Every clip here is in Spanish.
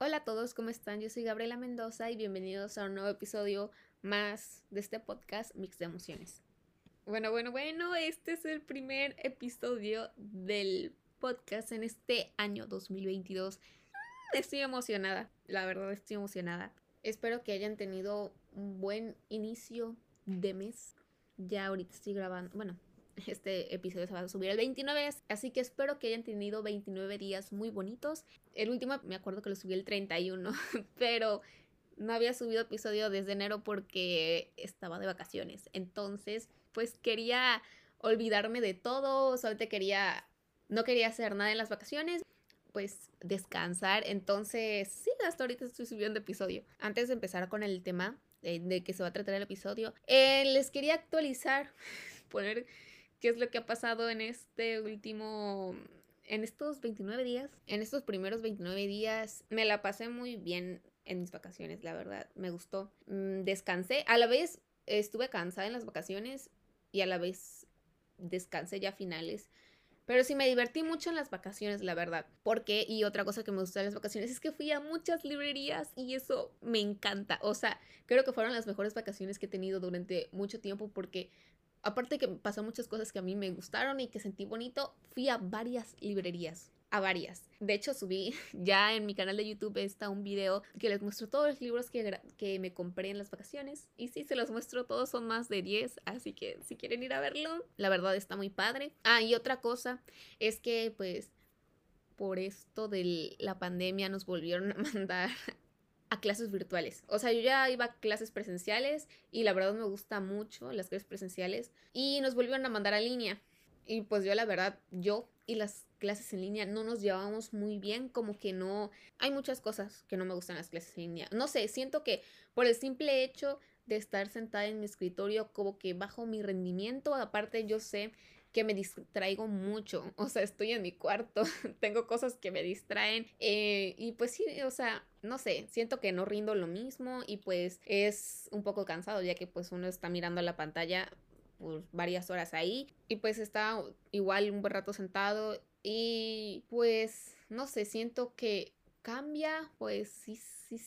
Hola a todos, ¿cómo están? Yo soy Gabriela Mendoza y bienvenidos a un nuevo episodio más de este podcast Mix de Emociones. Bueno, bueno, bueno, este es el primer episodio del podcast en este año 2022. Estoy emocionada, la verdad estoy emocionada. Espero que hayan tenido un buen inicio de mes. Ya ahorita estoy grabando, bueno, este episodio se va a subir el 29, así que espero que hayan tenido 29 días muy bonitos. El último me acuerdo que lo subí el 31, pero no había subido episodio desde enero porque estaba de vacaciones. Entonces, pues quería olvidarme de todo, solamente quería, no quería hacer nada en las vacaciones pues descansar. Entonces, sí, hasta ahorita estoy subiendo episodio. Antes de empezar con el tema de, de que se va a tratar el episodio, eh, les quería actualizar, poner qué es lo que ha pasado en este último en estos 29 días, en estos primeros 29 días, me la pasé muy bien en mis vacaciones, la verdad, me gustó. Mm, descansé, a la vez estuve cansada en las vacaciones y a la vez descansé ya finales. Pero sí me divertí mucho en las vacaciones, la verdad. Porque, y otra cosa que me gustó en las vacaciones es que fui a muchas librerías y eso me encanta. O sea, creo que fueron las mejores vacaciones que he tenido durante mucho tiempo porque aparte que pasaron muchas cosas que a mí me gustaron y que sentí bonito, fui a varias librerías. A varias. De hecho, subí ya en mi canal de YouTube está un video que les muestro todos los libros que, que me compré en las vacaciones. Y sí, se los muestro todos, son más de 10. Así que si quieren ir a verlo, la verdad está muy padre. Ah, y otra cosa es que pues por esto de la pandemia nos volvieron a mandar a clases virtuales. O sea, yo ya iba a clases presenciales y la verdad me gusta mucho las clases presenciales y nos volvieron a mandar a línea. Y pues yo la verdad, yo y las clases en línea no nos llevamos muy bien, como que no, hay muchas cosas que no me gustan las clases en línea. No sé, siento que por el simple hecho de estar sentada en mi escritorio, como que bajo mi rendimiento, aparte yo sé que me distraigo mucho. O sea, estoy en mi cuarto, tengo cosas que me distraen. Eh, y pues sí, o sea, no sé, siento que no rindo lo mismo y pues es un poco cansado ya que pues uno está mirando la pantalla por varias horas ahí y pues está igual un buen rato sentado y pues no sé, siento que cambia, pues sí, sí,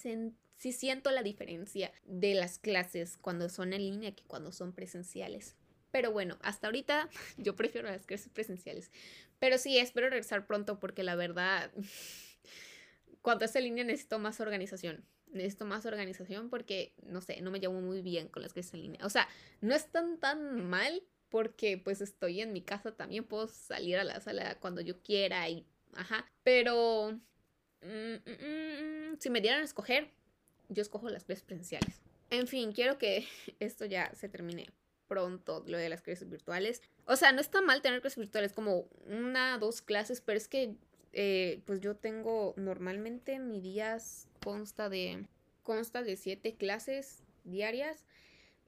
sí siento la diferencia de las clases cuando son en línea que cuando son presenciales. Pero bueno, hasta ahorita yo prefiero las clases presenciales. Pero sí, espero regresar pronto porque la verdad, cuando es en línea necesito más organización. Necesito más organización porque, no sé, no me llevo muy bien con las clases en línea. O sea, no están tan mal porque pues estoy en mi casa también, puedo salir a la sala cuando yo quiera y, ajá. Pero, mm, mm, mm, si me dieran a escoger, yo escojo las clases presenciales. En fin, quiero que esto ya se termine pronto lo de las clases virtuales. O sea, no está mal tener clases virtuales como una, dos clases, pero es que eh, pues yo tengo normalmente mi días consta de consta de siete clases diarias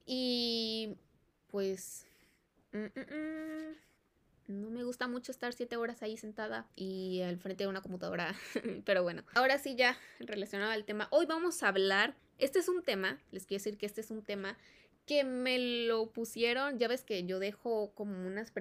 y pues mm, mm, mm, no me gusta mucho estar siete horas ahí sentada y al frente de una computadora pero bueno ahora sí ya relacionado al tema hoy vamos a hablar este es un tema les quiero decir que este es un tema que me lo pusieron, ya ves que yo dejo como unas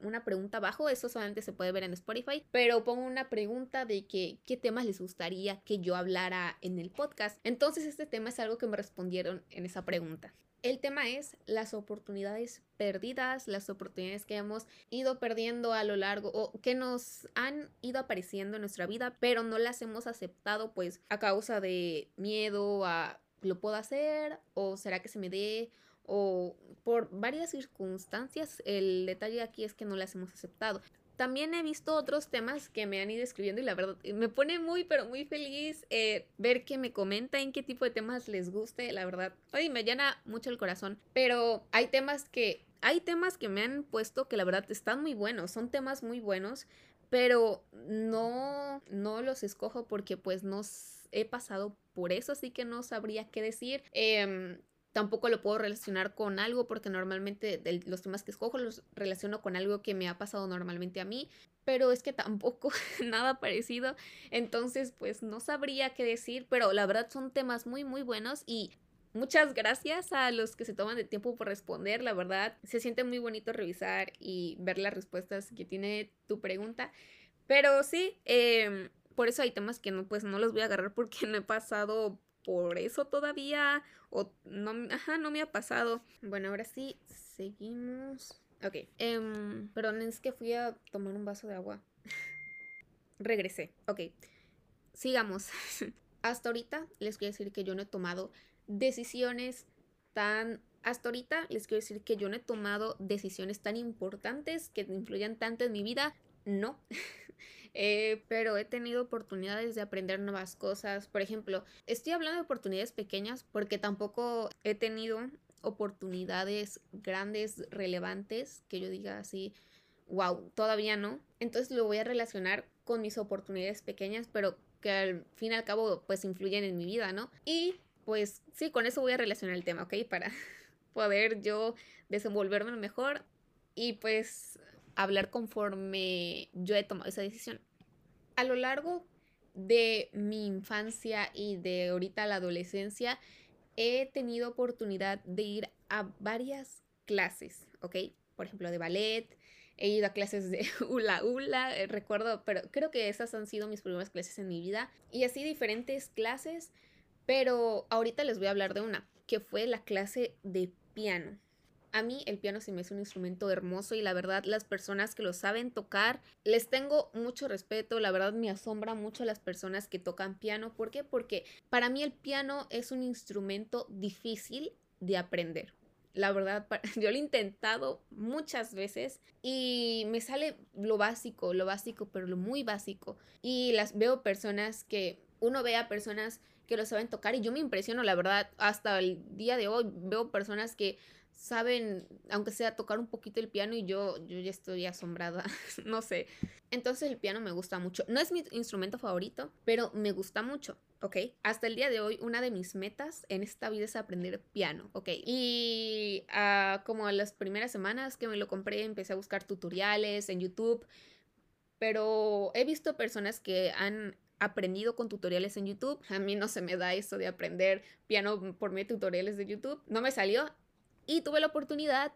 una pregunta abajo, eso solamente se puede ver en Spotify, pero pongo una pregunta de que qué temas les gustaría que yo hablara en el podcast. Entonces este tema es algo que me respondieron en esa pregunta. El tema es las oportunidades perdidas, las oportunidades que hemos ido perdiendo a lo largo o que nos han ido apareciendo en nuestra vida, pero no las hemos aceptado pues a causa de miedo a lo puedo hacer o será que se me dé o por varias circunstancias el detalle aquí es que no las hemos aceptado. También he visto otros temas que me han ido escribiendo y la verdad me pone muy pero muy feliz eh, ver que me comentan qué tipo de temas les guste, la verdad. Oye, me llena mucho el corazón, pero hay temas que hay temas que me han puesto que la verdad están muy buenos, son temas muy buenos, pero no no los escojo porque pues no he pasado por eso, así que no sabría qué decir. Em, tampoco lo puedo relacionar con algo porque normalmente los temas que escojo los relaciono con algo que me ha pasado normalmente a mí, pero es que tampoco nada parecido, entonces pues no sabría qué decir, pero la verdad son temas muy muy buenos y Muchas gracias a los que se toman de tiempo por responder, la verdad se siente muy bonito revisar y ver las respuestas que tiene tu pregunta. Pero sí, eh, Por eso hay temas que no, pues no los voy a agarrar porque no he pasado por eso todavía. O no, ajá, no me ha pasado. Bueno, ahora sí, seguimos. Ok. Um, perdón, es que fui a tomar un vaso de agua. Regresé. Ok. Sigamos. Hasta ahorita les quiero decir que yo no he tomado decisiones tan... Hasta ahorita les quiero decir que yo no he tomado decisiones tan importantes que influyan tanto en mi vida. No. Eh, pero he tenido oportunidades de aprender nuevas cosas. Por ejemplo, estoy hablando de oportunidades pequeñas porque tampoco he tenido oportunidades grandes, relevantes, que yo diga así, wow, todavía no. Entonces lo voy a relacionar con mis oportunidades pequeñas, pero que al fin y al cabo pues influyen en mi vida, ¿no? Y pues sí, con eso voy a relacionar el tema, ¿ok? Para poder yo desenvolverme mejor y pues hablar conforme yo he tomado esa decisión. A lo largo de mi infancia y de ahorita la adolescencia, he tenido oportunidad de ir a varias clases, ¿ok? Por ejemplo, de ballet, he ido a clases de hula hula, eh, recuerdo, pero creo que esas han sido mis primeras clases en mi vida. Y así diferentes clases, pero ahorita les voy a hablar de una, que fue la clase de piano. A mí el piano se me es un instrumento hermoso y la verdad las personas que lo saben tocar les tengo mucho respeto, la verdad me asombra mucho las personas que tocan piano. ¿Por qué? Porque para mí el piano es un instrumento difícil de aprender. La verdad, yo lo he intentado muchas veces y me sale lo básico, lo básico, pero lo muy básico. Y las veo personas que, uno ve a personas que lo saben tocar y yo me impresiono, la verdad, hasta el día de hoy veo personas que saben, aunque sea tocar un poquito el piano y yo, yo ya estoy asombrada, no sé. Entonces el piano me gusta mucho. No es mi instrumento favorito, pero me gusta mucho, ¿ok? Hasta el día de hoy una de mis metas en esta vida es aprender piano, ¿ok? Y uh, como las primeras semanas que me lo compré empecé a buscar tutoriales en YouTube, pero he visto personas que han aprendido con tutoriales en YouTube. A mí no se me da eso de aprender piano por medio de tutoriales de YouTube. No me salió y tuve la oportunidad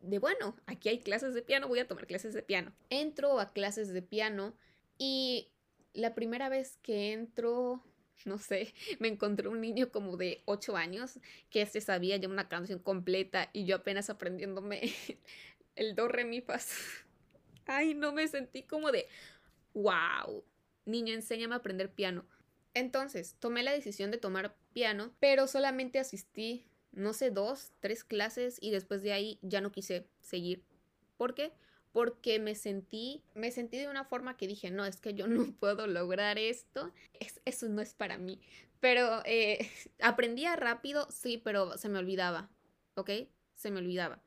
de, bueno, aquí hay clases de piano, voy a tomar clases de piano. Entro a clases de piano y la primera vez que entro, no sé, me encontré un niño como de 8 años que se sabía ya una canción completa y yo apenas aprendiéndome el do, re, mi, fa. Ay, no me sentí como de, wow, niño, enséñame a aprender piano. Entonces, tomé la decisión de tomar piano, pero solamente asistí no sé, dos, tres clases y después de ahí ya no quise seguir. ¿Por qué? Porque me sentí, me sentí de una forma que dije, no, es que yo no puedo lograr esto, eso no es para mí. Pero eh, aprendía rápido, sí, pero se me olvidaba, ¿ok? Se me olvidaba.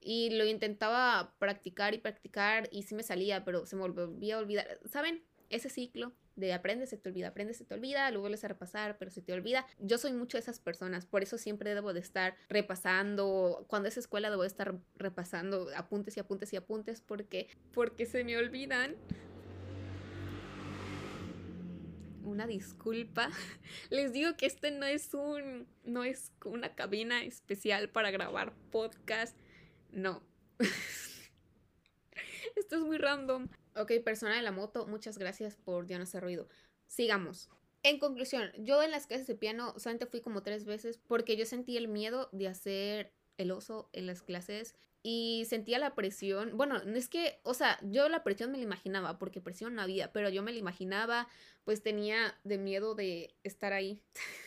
Y lo intentaba practicar y practicar y sí me salía, pero se me volvía a olvidar. ¿Saben? Ese ciclo de aprende, se te olvida, aprende, se te olvida, lo vuelves a repasar, pero se te olvida. Yo soy mucho de esas personas, por eso siempre debo de estar repasando, cuando es escuela debo de estar repasando apuntes y apuntes y apuntes porque, porque se me olvidan. Una disculpa. Les digo que este no es un no es una cabina especial para grabar podcast. No. Esto es muy random. Ok, persona de la moto, muchas gracias por no hacer ruido. Sigamos. En conclusión, yo en las clases de piano solamente fui como tres veces porque yo sentí el miedo de hacer el oso en las clases y sentía la presión. Bueno, es que, o sea, yo la presión me la imaginaba porque presión no había, pero yo me la imaginaba, pues tenía de miedo de estar ahí.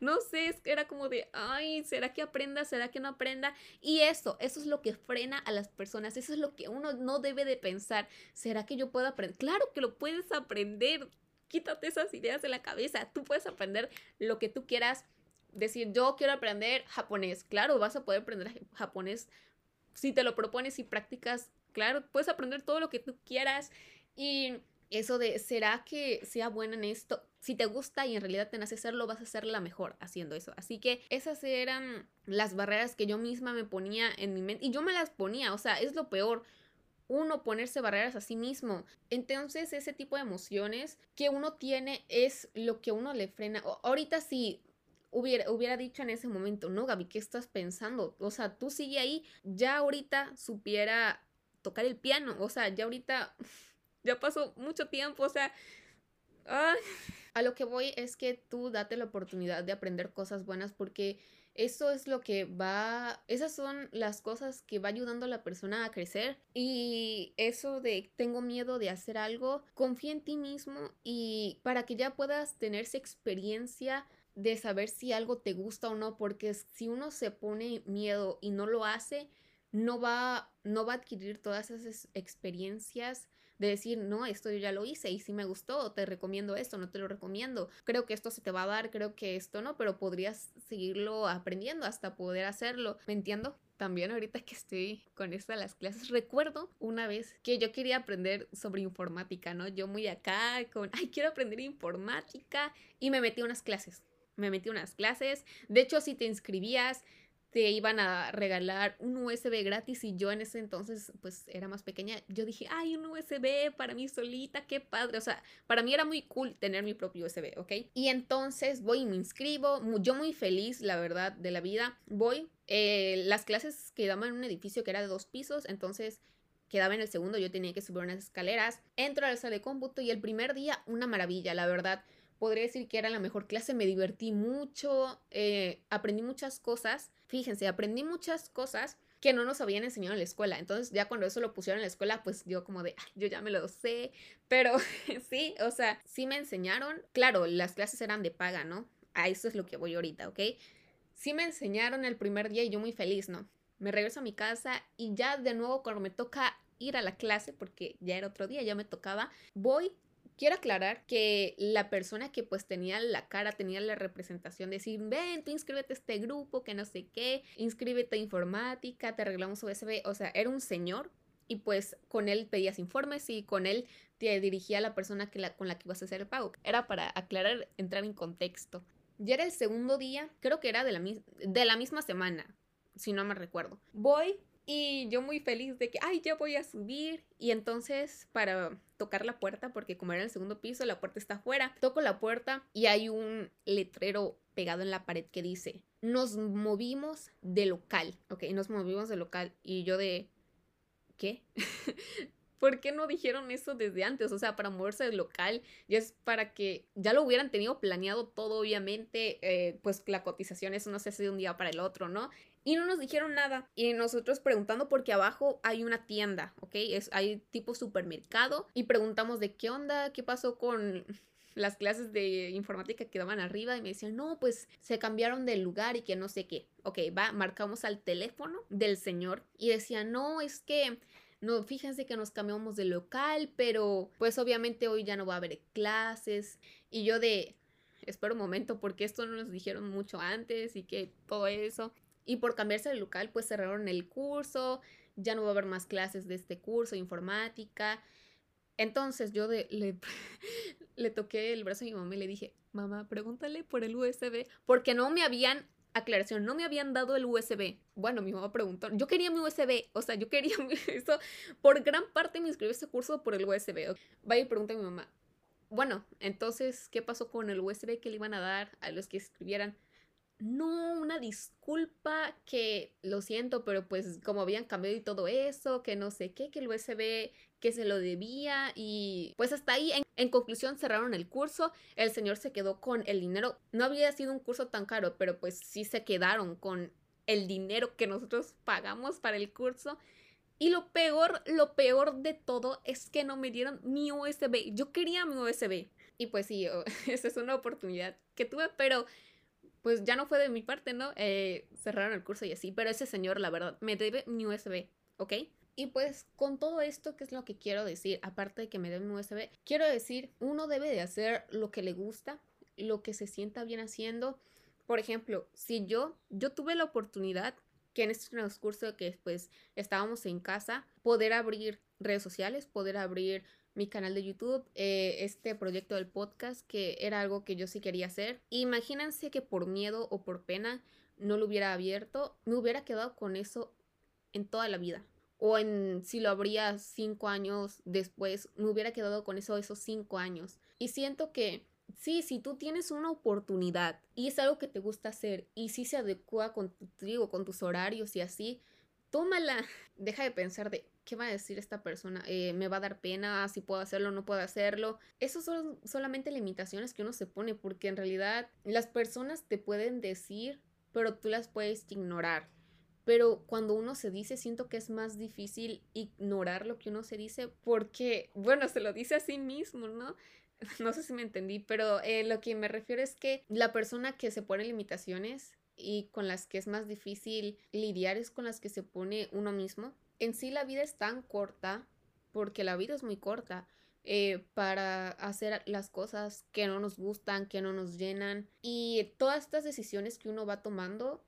no sé, es que era como de, ay, ¿será que aprenda? ¿Será que no aprenda? Y eso, eso es lo que frena a las personas, eso es lo que uno no debe de pensar. ¿Será que yo puedo aprender? Claro que lo puedes aprender. Quítate esas ideas de la cabeza. Tú puedes aprender lo que tú quieras. Decir, yo quiero aprender japonés. Claro, vas a poder aprender japonés si te lo propones y practicas. Claro, puedes aprender todo lo que tú quieras. Y eso de, ¿será que sea buena en esto? Si te gusta y en realidad te nace hacerlo, vas a ser la mejor haciendo eso. Así que esas eran las barreras que yo misma me ponía en mi mente. Y yo me las ponía, o sea, es lo peor. Uno ponerse barreras a sí mismo. Entonces ese tipo de emociones que uno tiene es lo que uno le frena. ahorita sí, Hubiera, hubiera, dicho en ese momento, no, Gaby, ¿qué estás pensando? O sea, tú sigue ahí, ya ahorita supiera tocar el piano, o sea, ya ahorita ya pasó mucho tiempo, o sea, A lo que voy es que tú date la oportunidad de aprender cosas buenas porque eso es lo que va, esas son las cosas que va ayudando a la persona a crecer y eso de tengo miedo de hacer algo, confía en ti mismo y para que ya puedas tener esa experiencia de saber si algo te gusta o no, porque si uno se pone miedo y no lo hace, no va, no va a adquirir todas esas experiencias de decir, no, esto yo ya lo hice y si me gustó, te recomiendo esto, no te lo recomiendo, creo que esto se te va a dar, creo que esto no, pero podrías seguirlo aprendiendo hasta poder hacerlo, ¿me entiendo? También ahorita que estoy con esto de las clases, recuerdo una vez que yo quería aprender sobre informática, ¿no? Yo muy acá con, ay, quiero aprender informática y me metí a unas clases. Me metí a unas clases. De hecho, si te inscribías, te iban a regalar un USB gratis y yo en ese entonces pues era más pequeña, yo dije, ay, un USB para mí solita, qué padre, o sea, para mí era muy cool tener mi propio USB, ¿ok? Y entonces voy y me inscribo, yo muy feliz, la verdad, de la vida, voy, eh, las clases quedaban en un edificio que era de dos pisos, entonces quedaba en el segundo, yo tenía que subir unas escaleras, entro a la sala de cómputo y el primer día una maravilla, la verdad podría decir que era la mejor clase, me divertí mucho, eh, aprendí muchas cosas. Fíjense, aprendí muchas cosas que no nos habían enseñado en la escuela. Entonces ya cuando eso lo pusieron en la escuela, pues yo como de, yo ya me lo sé. Pero sí, o sea, sí me enseñaron. Claro, las clases eran de paga, ¿no? A eso es lo que voy ahorita, ¿ok? Sí me enseñaron el primer día y yo muy feliz, ¿no? Me regreso a mi casa y ya de nuevo cuando me toca ir a la clase, porque ya era otro día, ya me tocaba, voy Quiero aclarar que la persona que pues tenía la cara, tenía la representación de decir, ven, tú inscríbete a este grupo, que no sé qué, inscríbete a informática, te arreglamos USB, o sea, era un señor y pues con él pedías informes y con él te dirigía a la persona que la, con la que ibas a hacer el pago. Era para aclarar, entrar en contexto. Ya era el segundo día, creo que era de la, de la misma semana, si no me recuerdo. Voy y yo muy feliz de que, ay, ya voy a subir. Y entonces para tocar la puerta, porque como era el segundo piso, la puerta está afuera, toco la puerta y hay un letrero pegado en la pared que dice, nos movimos de local. Ok, nos movimos de local. Y yo de, ¿qué? ¿Por qué no dijeron eso desde antes? O sea, para moverse del local, y es para que ya lo hubieran tenido planeado todo, obviamente, eh, pues la cotización, eso no se hace de un día para el otro, ¿no? Y no nos dijeron nada. Y nosotros preguntando porque abajo hay una tienda, ¿ok? Es, hay tipo supermercado. Y preguntamos de qué onda, qué pasó con las clases de informática que daban arriba y me decían, no, pues se cambiaron de lugar y que no sé qué. Ok, va, marcamos al teléfono del señor y decía, no, es que no, fíjense que nos cambiamos de local, pero pues obviamente hoy ya no va a haber clases. Y yo de, espera un momento, porque esto no nos dijeron mucho antes y que todo eso. Y por cambiarse de local, pues cerraron el curso, ya no va a haber más clases de este curso, informática. Entonces yo le, le toqué el brazo a mi mamá y le dije, mamá, pregúntale por el USB, porque no me habían aclaración, no me habían dado el USB. Bueno, mi mamá preguntó, yo quería mi USB, o sea, yo quería eso. Por gran parte me inscribí a ese curso por el USB. Vaya y pregunta a mi mamá. Bueno, entonces, ¿qué pasó con el USB que le iban a dar a los que escribieran? No, una disculpa que lo siento, pero pues como habían cambiado y todo eso, que no sé qué, que el USB que se lo debía y pues hasta ahí en, conclusión cerraron el curso, el señor se quedó con el dinero, no había sido un curso tan caro, pero pues sí se quedaron con el dinero que nosotros pagamos para el curso. Y lo peor, lo peor de todo es que no me dieron mi USB. Yo quería mi USB. Y pues sí, esa es una oportunidad que tuve, pero pues ya no fue de mi parte, ¿no? Eh, cerraron el curso y así, pero ese señor, la verdad, me debe mi USB, ¿ok? Y pues con todo esto, ¿qué es lo que quiero decir? Aparte de que me debe mi USB, quiero decir, uno debe de hacer lo que le gusta, lo que se sienta bien haciendo. Por ejemplo, si yo, yo tuve la oportunidad que en este transcurso que pues estábamos en casa, poder abrir redes sociales, poder abrir mi canal de YouTube, eh, este proyecto del podcast, que era algo que yo sí quería hacer. Imagínense que por miedo o por pena no lo hubiera abierto, me hubiera quedado con eso en toda la vida. O en si lo abría cinco años después, me hubiera quedado con eso esos cinco años. Y siento que sí, si tú tienes una oportunidad y es algo que te gusta hacer y si se adecua con tu trigo, con tus horarios y así, tómala. Deja de pensar de qué va a decir esta persona, eh, me va a dar pena, si puedo hacerlo no puedo hacerlo. Esos son solamente limitaciones que uno se pone porque en realidad las personas te pueden decir, pero tú las puedes ignorar. Pero cuando uno se dice, siento que es más difícil ignorar lo que uno se dice porque, bueno, se lo dice a sí mismo, ¿no? No sé si me entendí, pero eh, lo que me refiero es que la persona que se pone limitaciones y con las que es más difícil lidiar es con las que se pone uno mismo. En sí la vida es tan corta, porque la vida es muy corta, eh, para hacer las cosas que no nos gustan, que no nos llenan. Y todas estas decisiones que uno va tomando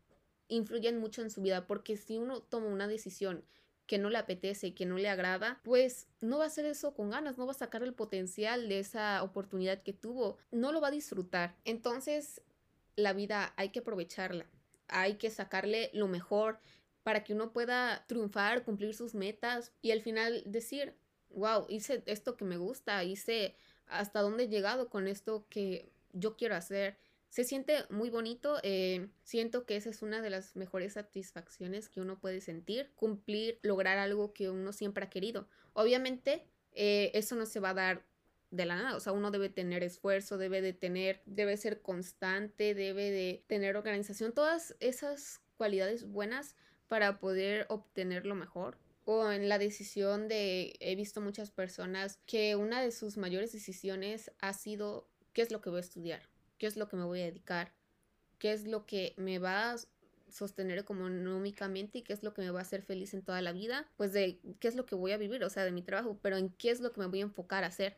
influyen mucho en su vida, porque si uno toma una decisión que no le apetece, que no le agrada, pues no va a hacer eso con ganas, no va a sacar el potencial de esa oportunidad que tuvo, no lo va a disfrutar. Entonces, la vida hay que aprovecharla, hay que sacarle lo mejor para que uno pueda triunfar, cumplir sus metas y al final decir, wow, hice esto que me gusta, hice hasta dónde he llegado con esto que yo quiero hacer. Se siente muy bonito, eh, siento que esa es una de las mejores satisfacciones que uno puede sentir, cumplir, lograr algo que uno siempre ha querido. Obviamente, eh, eso no se va a dar de la nada, o sea, uno debe tener esfuerzo, debe de tener, debe ser constante, debe de tener organización, todas esas cualidades buenas para poder obtener lo mejor. O en la decisión de, he visto muchas personas que una de sus mayores decisiones ha sido qué es lo que voy a estudiar, qué es lo que me voy a dedicar, qué es lo que me va a sostener económicamente y qué es lo que me va a hacer feliz en toda la vida, pues de qué es lo que voy a vivir, o sea, de mi trabajo, pero en qué es lo que me voy a enfocar a hacer.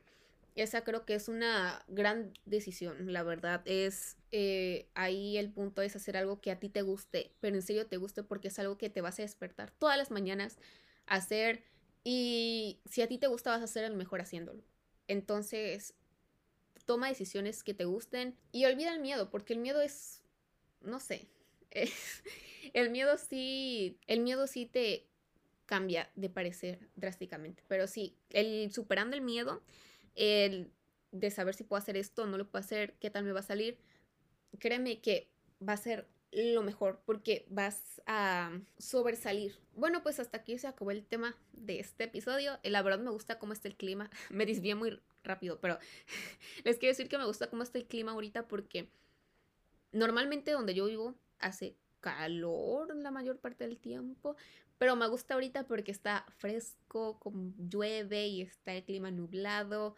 Esa creo que es una gran decisión, la verdad. Es eh, ahí el punto es hacer algo que a ti te guste, pero en serio te guste porque es algo que te vas a despertar todas las mañanas a hacer y si a ti te gusta vas a ser el mejor haciéndolo. Entonces, toma decisiones que te gusten y olvida el miedo, porque el miedo es, no sé, el miedo sí, el miedo sí te cambia de parecer drásticamente, pero sí, el superando el miedo el de saber si puedo hacer esto, no lo puedo hacer, qué tal me va a salir, créeme que va a ser lo mejor porque vas a sobresalir. Bueno, pues hasta aquí se acabó el tema de este episodio. La verdad me gusta cómo está el clima. Me desvié muy rápido, pero les quiero decir que me gusta cómo está el clima ahorita porque normalmente donde yo vivo hace calor la mayor parte del tiempo, pero me gusta ahorita porque está fresco, como llueve y está el clima nublado.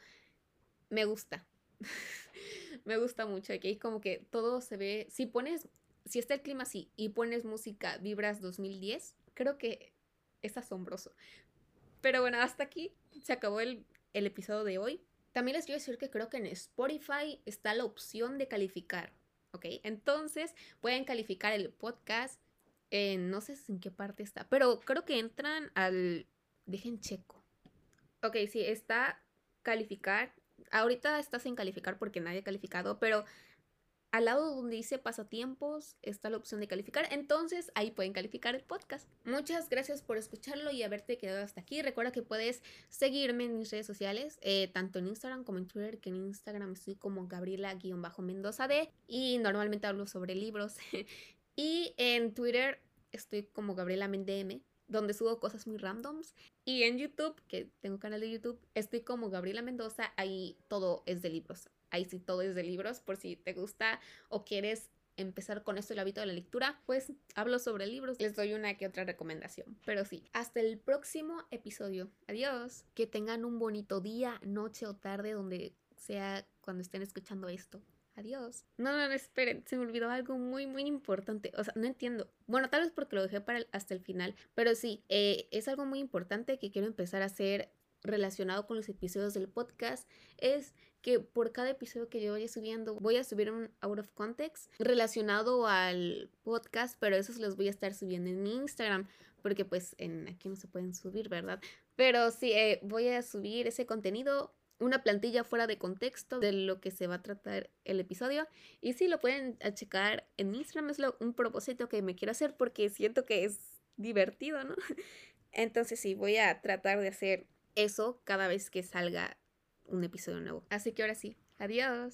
Me gusta. me gusta mucho. Aquí como que todo se ve. Si pones. Si está el clima así y pones música Vibras 2010, creo que es asombroso. Pero bueno, hasta aquí se acabó el, el episodio de hoy. También les quiero decir que creo que en Spotify está la opción de calificar. ¿Ok? Entonces pueden calificar el podcast no sé en qué parte está, pero creo que entran al... Dejen checo. Ok, sí, está calificar. Ahorita está sin calificar porque nadie ha calificado, pero al lado donde dice pasatiempos está la opción de calificar. Entonces ahí pueden calificar el podcast. Muchas gracias por escucharlo y haberte quedado hasta aquí. Recuerda que puedes seguirme en mis redes sociales, eh, tanto en Instagram como en Twitter, que en Instagram estoy como Gabriela-Mendoza D y normalmente hablo sobre libros. Y en Twitter estoy como Gabriela Mendm, donde subo cosas muy randoms. Y en YouTube, que tengo canal de YouTube, estoy como Gabriela Mendoza, ahí todo es de libros. Ahí sí todo es de libros, por si te gusta o quieres empezar con esto el hábito de la lectura, pues hablo sobre libros, les doy una que otra recomendación. Pero sí, hasta el próximo episodio. Adiós. Que tengan un bonito día, noche o tarde, donde sea cuando estén escuchando esto. Adiós. No, no, no, esperen, se me olvidó algo muy, muy importante. O sea, no entiendo. Bueno, tal vez porque lo dejé para hasta el final, pero sí, eh, es algo muy importante que quiero empezar a hacer relacionado con los episodios del podcast. Es que por cada episodio que yo vaya subiendo, voy a subir un out of context relacionado al podcast, pero esos los voy a estar subiendo en mi Instagram, porque pues en aquí no se pueden subir, ¿verdad? Pero sí, eh, voy a subir ese contenido una plantilla fuera de contexto de lo que se va a tratar el episodio. Y sí, lo pueden checar en Instagram, es un propósito que me quiero hacer porque siento que es divertido, ¿no? Entonces sí, voy a tratar de hacer eso cada vez que salga un episodio nuevo. Así que ahora sí, adiós.